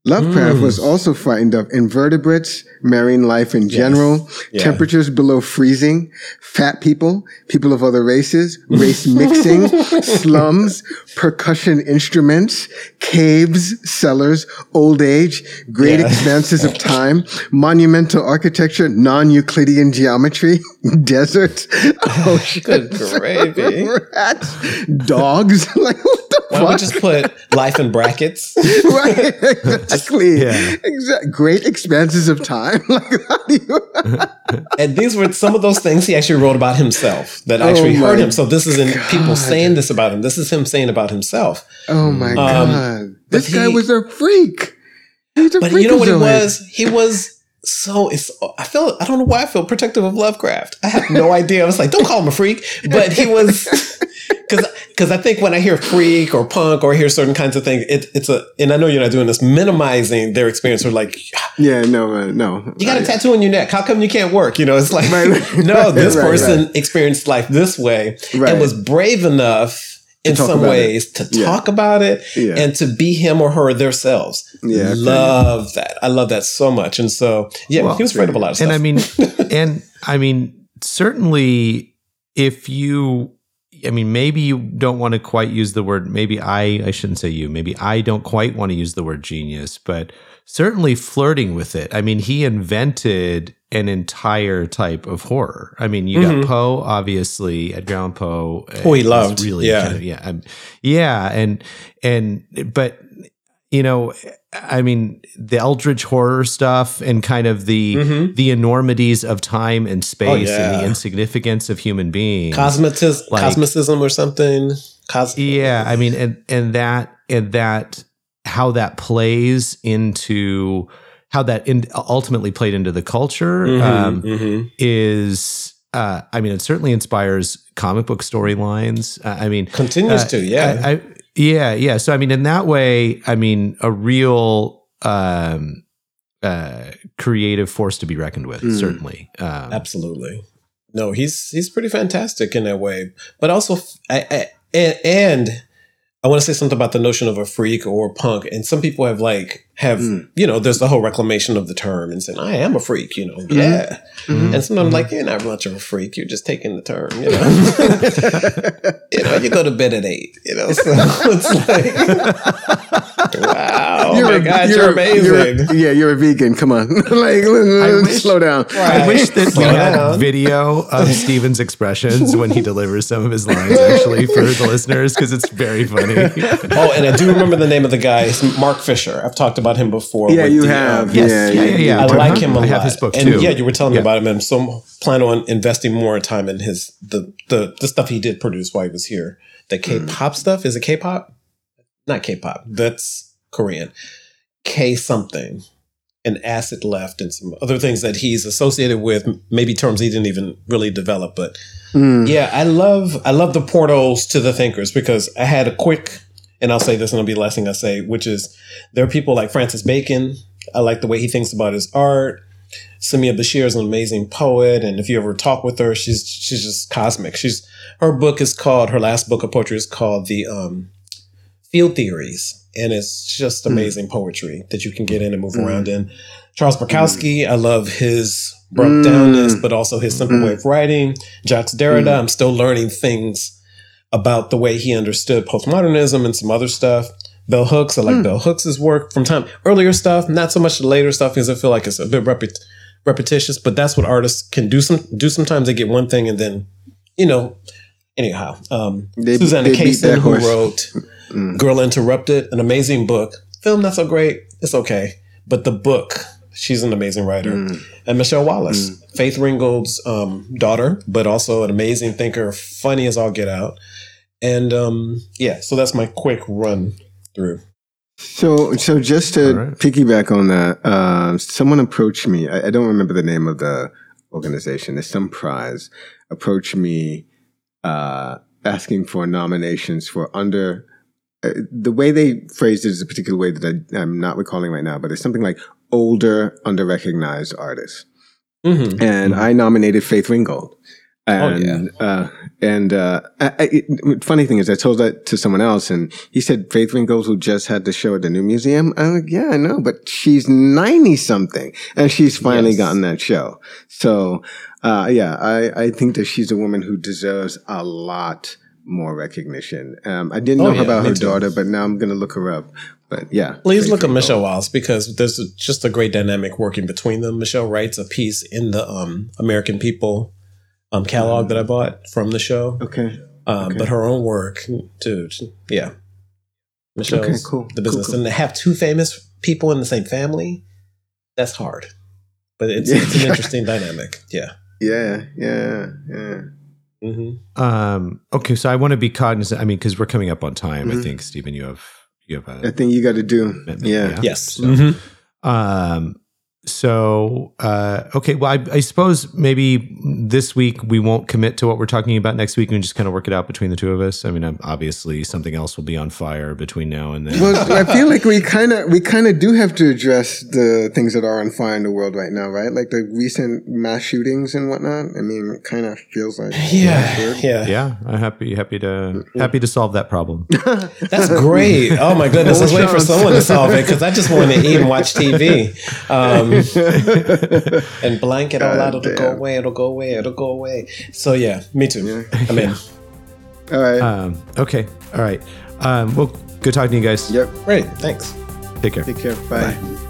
Lovecraft Mm. was also frightened of invertebrates, marine life in general, Yeah. temperatures below freezing, fat people, people of other races, race mixing, slums, percussion instruments, caves, cellars, old age, great Yeah. expanses of time, monumental architecture, non-Euclidean geometry, desert, ocean, Good gravy. rats, dogs. like why don't we just put life in brackets? right, exactly. Yeah. Exact. Great expanses of time. Like, how do you? and these were some of those things he actually wrote about himself that Oh actually my hurt him. So this isn't people saying this about him. This is him saying about himself. Oh my god! This guy Um, he- was a freak. He's a But you know what he was? He was so it's I feel I don't know why I feel protective of Lovecraft. I have no idea. I was like, don't call him a freak. But he was because because I think when I hear freak or punk or hear certain kinds of things, it, it's a and I know you're not doing this, minimizing their experience or like Yeah, no, uh, no. you got a tattoo on your neck. How come you can't work? You know, it's like Right, right. no, this Right, person experienced life this way Right. and was brave enough in some about it. ways to Yeah. talk about it Yeah. and to be him or her themselves. Yeah, I feel you. love that. I love that so much. And so, yeah, Well, he was afraid of a lot of stuff. And I mean, and I mean, certainly, if you, I mean, maybe you don't want to quite use the word. Maybe I, I shouldn't say you. Maybe I don't quite want to use the word genius, but certainly flirting with it. I mean, he invented an entire type of horror. I mean, you got Poe, obviously, Edgar Allan Poe. uh, Who he loved, really, yeah. kind of- yeah, um, yeah, and and but you know, I mean, the Eldritch horror stuff and kind of the the enormities of time and space and yeah. the insignificance of human beings. Cosmetis- like- cosmicism or something. Cos- yeah, I mean, and and that and that how that plays into how that in, ultimately played into the culture Mhm, um, mhm. is. Uh, I mean, it certainly inspires comic book storylines. Uh, I mean, Continues uh, to, yeah. I, I, yeah, yeah. So I mean, in that way, I mean, a real um, uh, creative force to be reckoned with. Mm. Certainly, um, Absolutely. No, he's he's pretty fantastic in that way. But also, I, I, and, and I want to say something about the notion of a freak or punk. And some people have like have Mm. you know, there's the whole reclamation of the term and saying I am a freak. You know, Mm-hmm. yeah. Mhm. And sometimes I'm like, you're not much of a freak. You're just taking the term. You know, you know, you go to bed at eight. You know, so it's like, wow, oh my a- god, you're, a- amazing. you're a- yeah, you're a vegan. Come on, like let's wish- slow down. I wish that we had down. video of Steven's expressions when he delivers some of his lines, actually, for the listeners, because it's very funny. Oh, and I do remember the name of the guy. It's Mark Fisher. I've talked about him before. Yeah, you the, have. um, Yes, yeah, yeah, yeah, yeah. I like him a lot. I have his book, and too. yeah, you were telling me about him, and so I'm planning on investing more time in his the the the stuff he did produce while he was here. The Mm. K-pop stuff is it K-pop? Not K-pop. That's Korean. K something. And acid left and some other things that he's associated with, maybe terms he didn't even really develop, but Mm. yeah, I love I love the portals to the thinkers because I had a quick, and I'll say this, and it'll be the last thing I say, which is there are people like Francis Bacon. I like the way he thinks about his art. Samiya Bashir is an amazing poet, and if you ever talk with her, she's she's just cosmic. She's her book is called her last book of poetry is called the um, Field Theories, and it's just hmm. amazing poetry that you can get in and move hmm. around in. Charles hmm. Bukowski, I love his broke downness, but also his simple way of writing. Jacques Derrida, I'm still learning things about the way he understood postmodernism and some other stuff. Bell Hooks, I like Bell Hooks' work from time earlier stuff, not so much the later stuff because I feel like it's a bit repet- repetitious. But that's what artists can do. Some do sometimes they get one thing and then, you know. Anyhow, um, They- Susanna Kaysen, who horse. wrote "Girl Interrupted," an amazing book. Film not so great. It's okay, but the book, she's an amazing writer. And Michele Wallace, Faith Ringgold's um, daughter, but also an amazing thinker, funny as all get out. And um, yeah, so that's my quick run through. So, so just to All right. piggyback on that, uh, someone approached me. I, I don't remember the name of the organization. There's some prize approached me uh, asking for nominations for under. Uh, the way they phrased it is a particular way that I, I'm not recalling right now, but it's something like older, under-recognized artists. Mm-hmm. And I nominated Faith Ringgold. Oh, And uh, and uh, I, I, it, funny thing is, I told that to someone else, and he said Faith Ringgold, who just had the show at the new museum. I'm like, yeah, I know, but she's ninety something, and she's finally Yes. gotten that show. So, uh, yeah, I, I think that she's a woman who deserves a lot more recognition. Um, I didn't Oh, know yeah, about her too. daughter, but now I'm going to look her up. But yeah, Please look at Michele Wallace because there's a, just a great dynamic working between them. Michelle writes a piece in the um, American People um, catalog that I bought from the show. Okay. Um, Okay. But her own work, dude, yeah. Michele's Okay, cool. the Cool, business. cool. And to have two famous people in the same family, that's hard. But it's, Yeah. it's an interesting dynamic. Yeah. Yeah, yeah, yeah. Hmm Um, okay, so I want to be cognizant. I mean, because we're coming up on time. I Mhm. think Stephen, you have you have I a think you got to do. commitment, Yeah. Yes. So, Mhm. Um, so uh, okay, well, I, I suppose maybe this week we won't commit to what we're talking about next week and just kind of work it out between the two of us. I mean, um, obviously something else will be on fire between now and then. Well, I feel like we kind of we kind of do have to address the things that are on fire in the world right now, right? Like the recent mass shootings and whatnot. I mean, kind of feels like Yeah. Yeah. yeah, I'm happy happy to happy to solve that problem. That's great. Oh my goodness. I was waiting for someone to solve it because I just want to eat and watch TV. Um, and blank it all God out. It'll go away. It'll go away. It'll go away. So yeah, me too. I'm in. All right. Um, okay, all right. Um, well, good talking to you guys. yep. Great. Thanks. Take care. Take care. Bye.